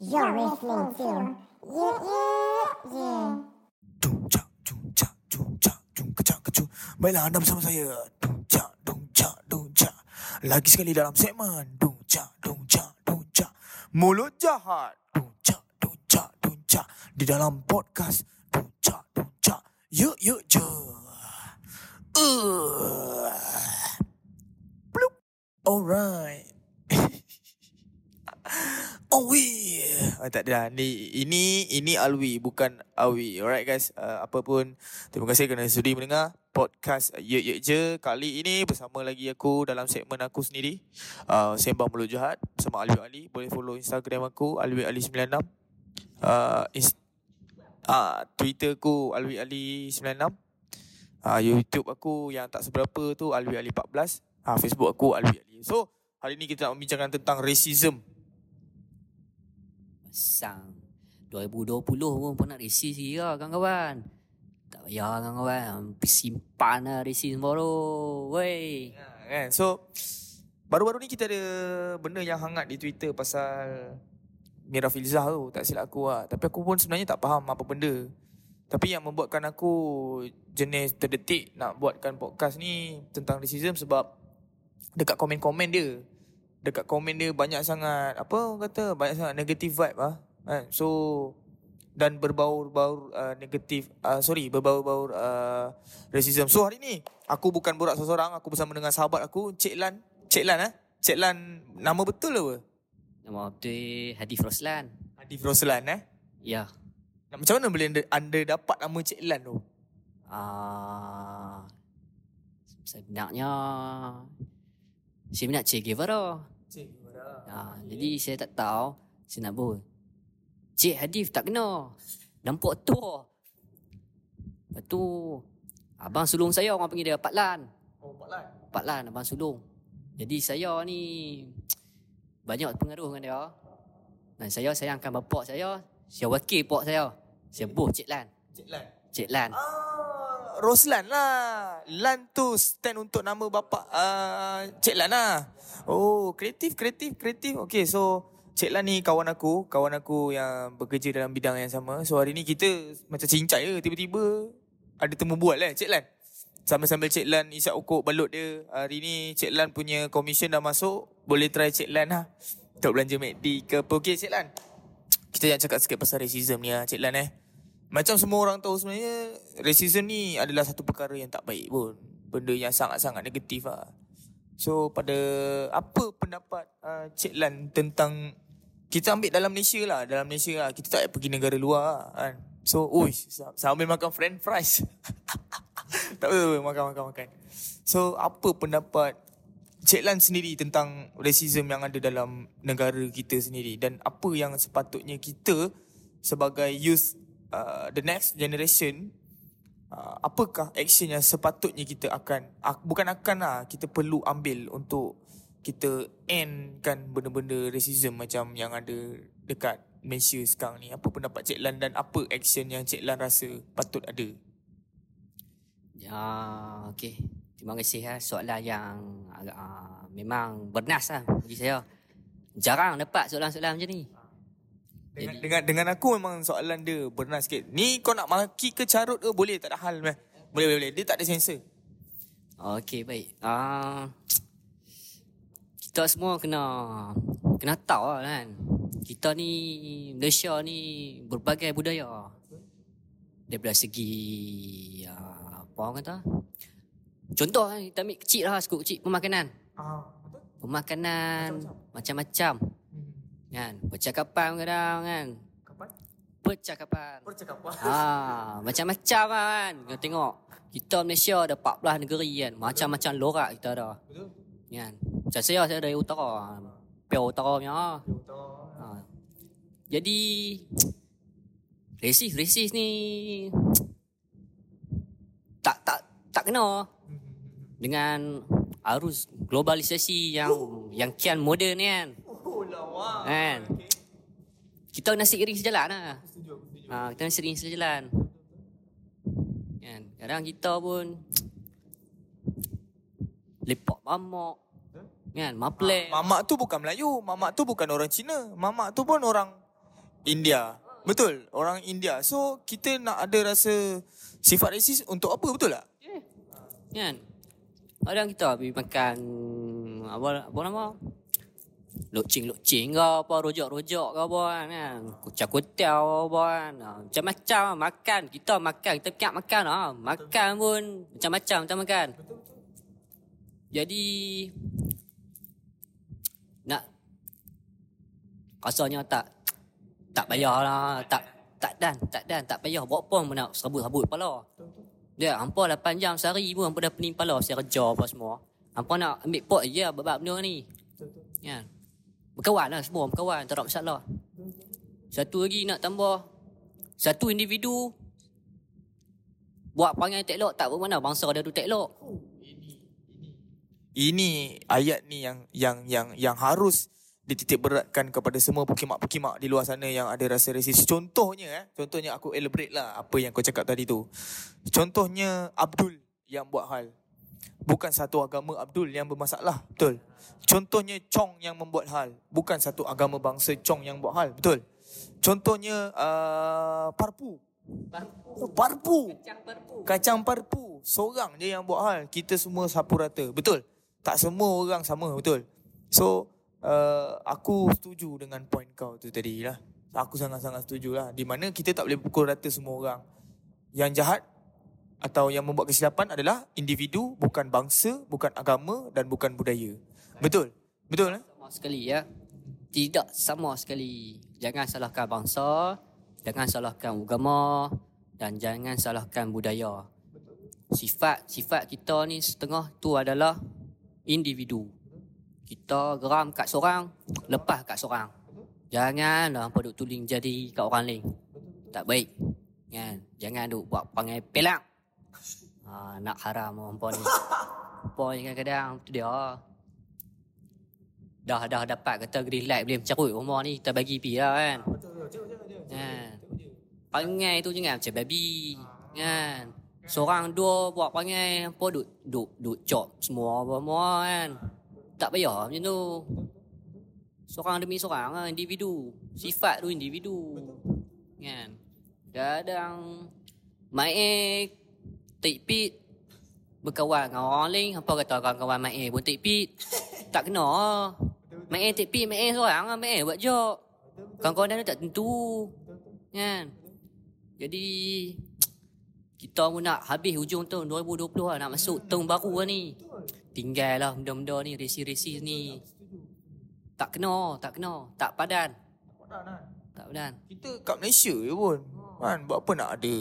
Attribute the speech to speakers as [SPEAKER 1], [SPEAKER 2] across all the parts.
[SPEAKER 1] You're listening to Yeah Yeah Yeah.
[SPEAKER 2] Cak, dung cak, dung kecak kecu. Baiklah anda bersama saya. Cak, dung cak. Lagi sekali dalam segmen cak, dung cak. Mulut jahat. Cak, dung cak. Di dalam podcast dung cak. Yuk, yuk je. Uh. Alright. Oh yeah. Oh, tak ada lah. Ni ini ini Alwi bukan Awi. Alright guys. Uh, apa pun terima kasih kerana sudi mendengar podcast Ye Ye Je kali ini bersama lagi aku dalam segmen aku sendiri. Uh, Sembang Mulut Jahat bersama Alwi Ali. Boleh follow Instagram aku Alwi Ali 96. Uh, uh, Twitter aku Alwi Ali 96. Uh, YouTube aku yang tak seberapa tu Alwi Ali 14. Uh, Facebook aku Alwi Ali. So, hari ni kita nak membincangkan tentang racism.
[SPEAKER 3] Sang 2020 pun pun nak resis lagi lah kawan-kawan Tak payah kawan-kawan Simpan lah resis baru Wey
[SPEAKER 2] Ya, kan? So baru-baru ni kita ada benda yang hangat di Twitter pasal Mira Filzah tu, tak silap aku lah. Tapi aku pun sebenarnya tak faham apa benda. Tapi yang membuatkan aku jenis terdetik nak buatkan podcast ni tentang racism sebab dekat komen-komen dia. Dekat komen dia banyak sangat, apa orang kata, banyak sangat negative vibe lah. Kan? So, dan berbaur-baur uh, negatif, uh, sorry, berbaur-baur uh, racism. So hari ni, aku bukan borak seorang, aku bersama dengan sahabat aku, Cik Lan. Cik Lan eh? Cik Lan, nama betul apa?
[SPEAKER 3] Nama betul Hadif Roslan
[SPEAKER 2] Hadif Roslan eh?
[SPEAKER 3] Ya
[SPEAKER 2] Nak- Macam mana boleh anda, anda dapat nama Cik Lan tu?
[SPEAKER 3] uh, Sebenarnya Saya minat Che Guevara
[SPEAKER 2] Cik
[SPEAKER 3] uh, Jadi saya tak tahu Saya nak buat Cik Hadif tak kena Nampak tu Lepas tu Abang sulung saya orang panggil dia Pak Lan
[SPEAKER 2] Oh, Pak Lan.
[SPEAKER 3] Pak Lan abang sulung. Jadi saya ni banyak pengaruh dengan dia. Dan saya sayangkan bapak saya, saya wakil pak saya. Saya buh Cik Lan.
[SPEAKER 2] Cik Lan.
[SPEAKER 3] Cik Lan.
[SPEAKER 2] Ah, Roslan lah. Lan tu stand untuk nama bapa uh, Cik Lan lah. Oh, kreatif, kreatif, kreatif. Okay, so Cik Lan ni kawan aku. Kawan aku yang bekerja dalam bidang yang sama. So hari ni kita macam cincai je. Tiba-tiba ada temu buat lah Cik Lan. Sambil-sambil Cik Lan isap ukuk balut dia. Hari ni Cik Lan punya commission dah masuk. Boleh try Cik Lan lah. Untuk belanja McD ke apa. Okay Cik Lan. Kita nak cakap sikit pasal racism ni lah Cik Lan eh. Macam semua orang tahu sebenarnya racism ni adalah satu perkara yang tak baik pun. Benda yang sangat-sangat negatif lah. So pada apa pendapat uh, Cik Lan tentang kita ambil dalam Malaysia lah, dalam Malaysia lah. Kita tak payah pergi negara luar lah, kan. So, uish, sambil makan french fries. tak apa, makan-makan-makan. So, apa pendapat Cik Lan sendiri tentang racism yang ada dalam negara kita sendiri dan apa yang sepatutnya kita sebagai youth uh, the next generation uh, apakah action yang sepatutnya kita akan uh, bukan akan lah kita perlu ambil untuk kita end kan benda-benda racism macam yang ada dekat Malaysia sekarang ni apa pendapat Cik Lan dan apa action yang Cik Lan rasa patut ada
[SPEAKER 3] Ya, okey. Terima kasih ya soalan yang uh, memang bernas lah bagi saya. Jarang dapat soalan-soalan macam ni.
[SPEAKER 2] Dengan,
[SPEAKER 3] Jadi-
[SPEAKER 2] dengan dengan aku memang soalan dia bernas sikit ni kau nak maki ke carut ke boleh tak ada hal meh boleh boleh boleh dia tak ada sensor
[SPEAKER 3] Okey, baik. Uh, kita semua kena kena tahu lah kan. Kita ni Malaysia ni berbagai budaya. Daripada segi uh, apa orang kata? Contoh kan, kita ambil kecil lah, skop kecil pemakanan.
[SPEAKER 2] ah betul
[SPEAKER 3] Pemakanan macam-macam. Kan? Percakapan kadang kan.
[SPEAKER 2] kapan
[SPEAKER 3] Percakapan.
[SPEAKER 2] percakapan
[SPEAKER 3] Ha, macam-macam lah kan. Kau tengok. Kita Malaysia ada 14 negeri kan. Macam-macam lorak kita ada.
[SPEAKER 2] betul
[SPEAKER 3] Kan? Macam saya, saya dari utara. Pure utara punya.
[SPEAKER 2] betul
[SPEAKER 3] Ha. Jadi, resis, resis ni tak tak tak kena dengan arus globalisasi yang yang kian moden ni kan.
[SPEAKER 2] Lawa
[SPEAKER 3] Kan? Kita kena seiring sejalan lah.
[SPEAKER 2] setuju
[SPEAKER 3] Ha, kita kena seiring sejalan. Kan? Kadang kita pun lepak mamak. Kan? Maplek.
[SPEAKER 2] Mamak tu bukan Melayu, mamak tu bukan orang Cina. Mamak tu pun orang India. Betul, orang India. So kita nak ada rasa sifat resis untuk apa betul tak?
[SPEAKER 3] Kan? Kadang kita pergi makan apa apa nama? Locing-locing ke apa, rojak-rojak ke apa kan. kan. Kucak kutel apa kan. Ha, Macam-macam lah makan. Kita makan, kita piak makan ah. Makan pun macam-macam kita makan. Jadi nak rasanya tak tak payah lah. Tak tak dan, tak dan, tak payah. Buat apa pun nak serabut-serabut kepala. Dia, hampa 8 jam sehari pun hampa dah pening kepala saya kerja apa semua. Hampa nak ambil pot je lah bab benda ni. Kan? Berkawan lah semua, berkawan, tak ada masalah. Satu lagi nak tambah. Satu individu buat perangai tak elok, tak bermakna bangsa dia tu tak elok.
[SPEAKER 2] Ini ayat ni yang yang yang yang harus dititik beratkan kepada semua pukimak-pukimak di luar sana yang ada rasa resis. Contohnya eh, contohnya aku elaborate lah apa yang kau cakap tadi tu. Contohnya Abdul yang buat hal. Bukan satu agama Abdul yang bermasalah, betul. Contohnya Chong yang membuat hal, bukan satu agama bangsa Chong yang buat hal, betul. Contohnya uh, Parpu. Parpu. Kacang parpu. Seorang je yang buat hal. Kita semua sapu rata. Betul. Tak semua orang sama. Betul. So, uh, aku setuju dengan point kau tu tadi lah. Aku sangat-sangat setuju lah. Di mana kita tak boleh pukul rata semua orang. Yang jahat atau yang membuat kesilapan adalah individu, bukan bangsa, bukan agama dan bukan budaya. Betul? Betul eh?
[SPEAKER 3] Sama sekali ya. Tidak sama sekali. Jangan salahkan bangsa, jangan salahkan agama dan jangan salahkan budaya. Sifat sifat kita ni setengah tu adalah individu. Kita geram kat seorang, lepas kat seorang. Janganlah hampa duk tuling jadi kat orang lain. Tak baik. Kan? Jangan duk buat panggil pelak. Ha, nak haram hampa ni. Hampa ni kadang-kadang tu dia. Dah dah dapat kata green light boleh mencarut rumah ni kita bagi pi lah kan. Kan. Pangai tu jangan macam babi. Kan. Seorang dua buat pangai apa duk duk duk chop semua apa semua kan. Tak payah macam tu. Seorang demi seorang lah, individu. Sifat tu individu. Kan. Kadang Mai take pit berkawan dengan orang lain apa kata kawan-kawan Mai pun take pit. Tak kena. Mai take pit Mai seorang lah Mai buat job. Kawan-kawan dia tak tentu. Kan. Jadi kita pun nak habis hujung tahun 2020 lah nak masuk tahun baru lah ni. Tinggal lah benda-benda ni resi-resi ni. Tak kena, tak kena, tak padan. Tak padan.
[SPEAKER 2] Kita kat Malaysia je pun. Kan buat apa nak ada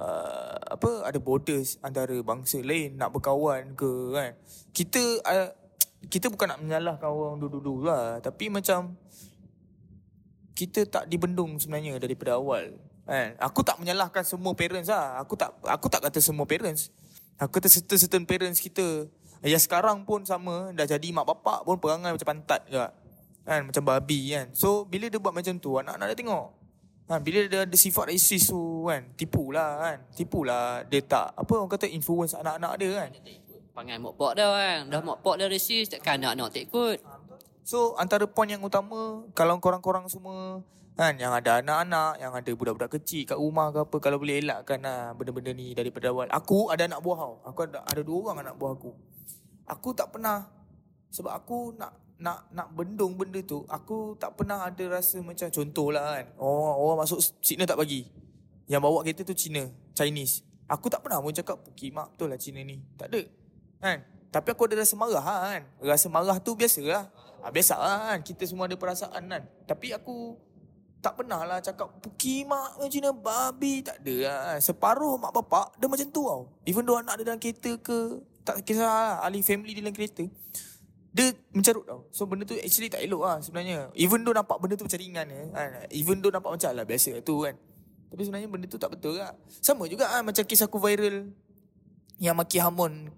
[SPEAKER 2] uh, apa ada borders antara bangsa lain nak berkawan ke kan. Kita uh, kita bukan nak menyalahkan orang dulu-dulu lah tapi macam kita tak dibendung sebenarnya daripada awal. Kan? Aku tak menyalahkan semua parents lah. Aku tak aku tak kata semua parents. Aku kata certain-certain parents kita yang sekarang pun sama dah jadi mak bapak pun perangai macam pantat juga. Kan macam babi kan. So bila dia buat macam tu anak-anak dia tengok. Kan bila dia ada sifat racist tu kan tipulah kan. Tipulah dia tak apa orang kata influence anak-anak dia kan.
[SPEAKER 3] Pangai mak pak dah kan. Dah mak pak dah resis takkan anak-anak tak ikut.
[SPEAKER 2] So antara poin yang utama kalau korang-korang semua kan yang ada anak-anak, yang ada budak-budak kecil kat rumah ke apa kalau boleh elakkan lah benda-benda ni daripada awal. Aku ada anak buah tau. Aku ada, ada dua orang anak buah aku. Aku tak pernah sebab aku nak nak nak bendung benda tu, aku tak pernah ada rasa macam contohlah kan. Oh, orang masuk signal tak bagi. Yang bawa kereta tu Cina, Chinese. Aku tak pernah pun cakap, Pukimak betul lah Cina ni. Tak ada. Kan? Tapi aku ada rasa marah lah kan. Rasa marah tu biasa lah. Ha, biasa lah kan. Kita semua ada perasaan kan. Tapi aku tak pernah lah cakap Pukimak Cina babi. Tak ada lah. Separuh mak bapak dia macam tu tau. Even though anak dia dalam kereta ke. Tak kisah lah. Ahli family dia dalam kereta. Dia mencarut tau. So benda tu actually tak elok lah sebenarnya. Even though nampak benda tu macam ringan kan. Even though nampak macam lah biasa tu kan. Tapi sebenarnya benda tu tak betul lah. Sama juga kan macam kes aku viral. Yang maki hamun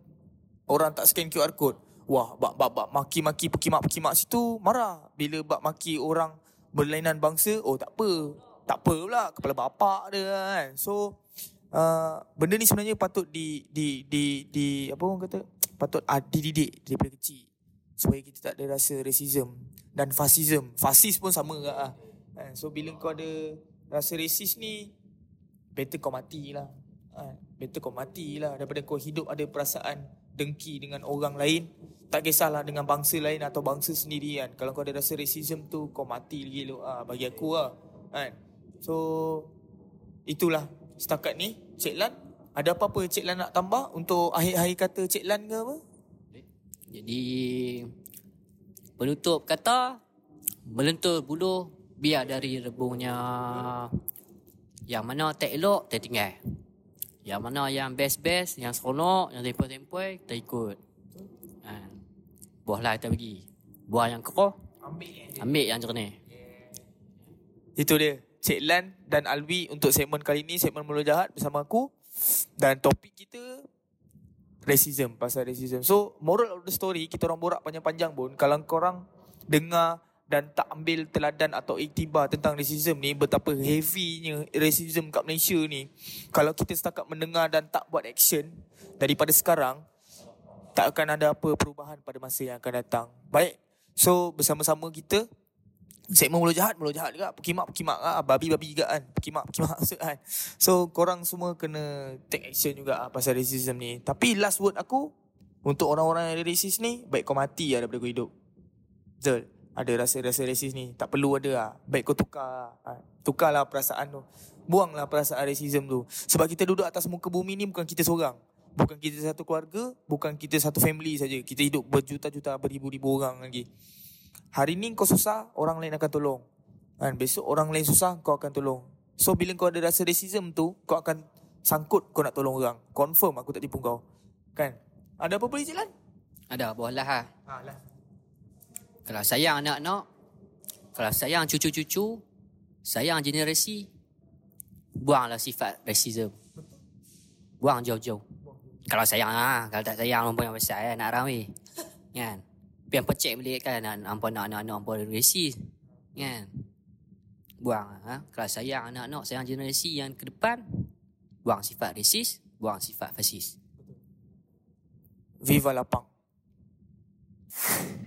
[SPEAKER 2] orang tak scan QR code. Wah, bak bak bak maki-maki pukimak-pukimak situ marah. Bila bak maki orang berlainan bangsa, oh tak apa. Tak apa pula kepala bapak dia kan. So uh, benda ni sebenarnya patut di di di di apa orang kata? Patut uh, dididik daripada kecil. Supaya kita tak ada rasa racism dan fascism. Fasis pun sama juga lah. So bila kau ada rasa racist ni better kau matilah. Kan? Better kau matilah daripada kau hidup ada perasaan dengki dengan orang lain. Tak kisahlah dengan bangsa lain atau bangsa sendiri kan. Kalau kau ada rasa racism tu kau mati lagi lu ah, bagi aku lah. So itulah setakat ni Cik Lan ada apa-apa Cik Lan nak tambah untuk akhir-akhir kata Cik Lan ke apa?
[SPEAKER 3] Jadi penutup kata melentur bulu biar dari rebungnya yang mana tak elok kita tinggal. Yang mana yang best-best, yang seronok, yang tempoi-tempoi kita ikut. Ha. Buah lah kita pergi. Buah yang keroh,
[SPEAKER 2] Ambil
[SPEAKER 3] ambil yang jernih.
[SPEAKER 2] Itu dia. Cik Lan dan Alwi untuk segmen kali ni, segmen Mulut Jahat bersama aku. Dan topik kita racism, pasal racism. So, moral of the story, kita orang borak panjang-panjang pun, kalau korang dengar dan tak ambil teladan atau iktibar tentang racism ni, betapa heavynya racism kat Malaysia ni. Kalau kita setakat mendengar dan tak buat action, daripada sekarang, tak akan ada apa perubahan pada masa yang akan datang. Baik, so bersama-sama kita, Segmen mulut jahat, mulut jahat juga. Pekimak-pekimak lah. Babi-babi juga kan. Pekimak-pekimak kan. So, korang semua kena take action juga lah pasal racism ni. Tapi last word aku, untuk orang-orang yang ada racist ni, baik kau mati lah daripada kau hidup. Betul. Ada rasa-rasa racist ni. Tak perlu ada lah. Baik kau tukar lah. Tukarlah perasaan tu. Buanglah perasaan racism tu. Sebab kita duduk atas muka bumi ni bukan kita seorang. Bukan kita satu keluarga, bukan kita satu family saja. Kita hidup berjuta-juta, beribu-ribu orang lagi. Hari ni kau susah, orang lain akan tolong. Kan? Besok orang lain susah, kau akan tolong. So bila kau ada rasa racism tu, kau akan sangkut kau nak tolong orang. Confirm aku tak tipu kau. Kan? Ada apa boleh jalan?
[SPEAKER 3] Ada buah lah. ha.
[SPEAKER 2] Ha, lah.
[SPEAKER 3] Kalau sayang anak-anak, kalau sayang cucu-cucu, sayang generasi, buanglah sifat racism. Buang jauh-jauh. Kalau sayang lah, kalau tak sayang nombor yang besar ya, nak ramai. Kan? Tapi yang pecek balik kan, nampak anak-anak nampak rasis. Kan? Buang ha? Kalau sayang anak-anak, sayang generasi yang ke depan, buang sifat rasis, buang sifat fasis.
[SPEAKER 2] Viva Lapang.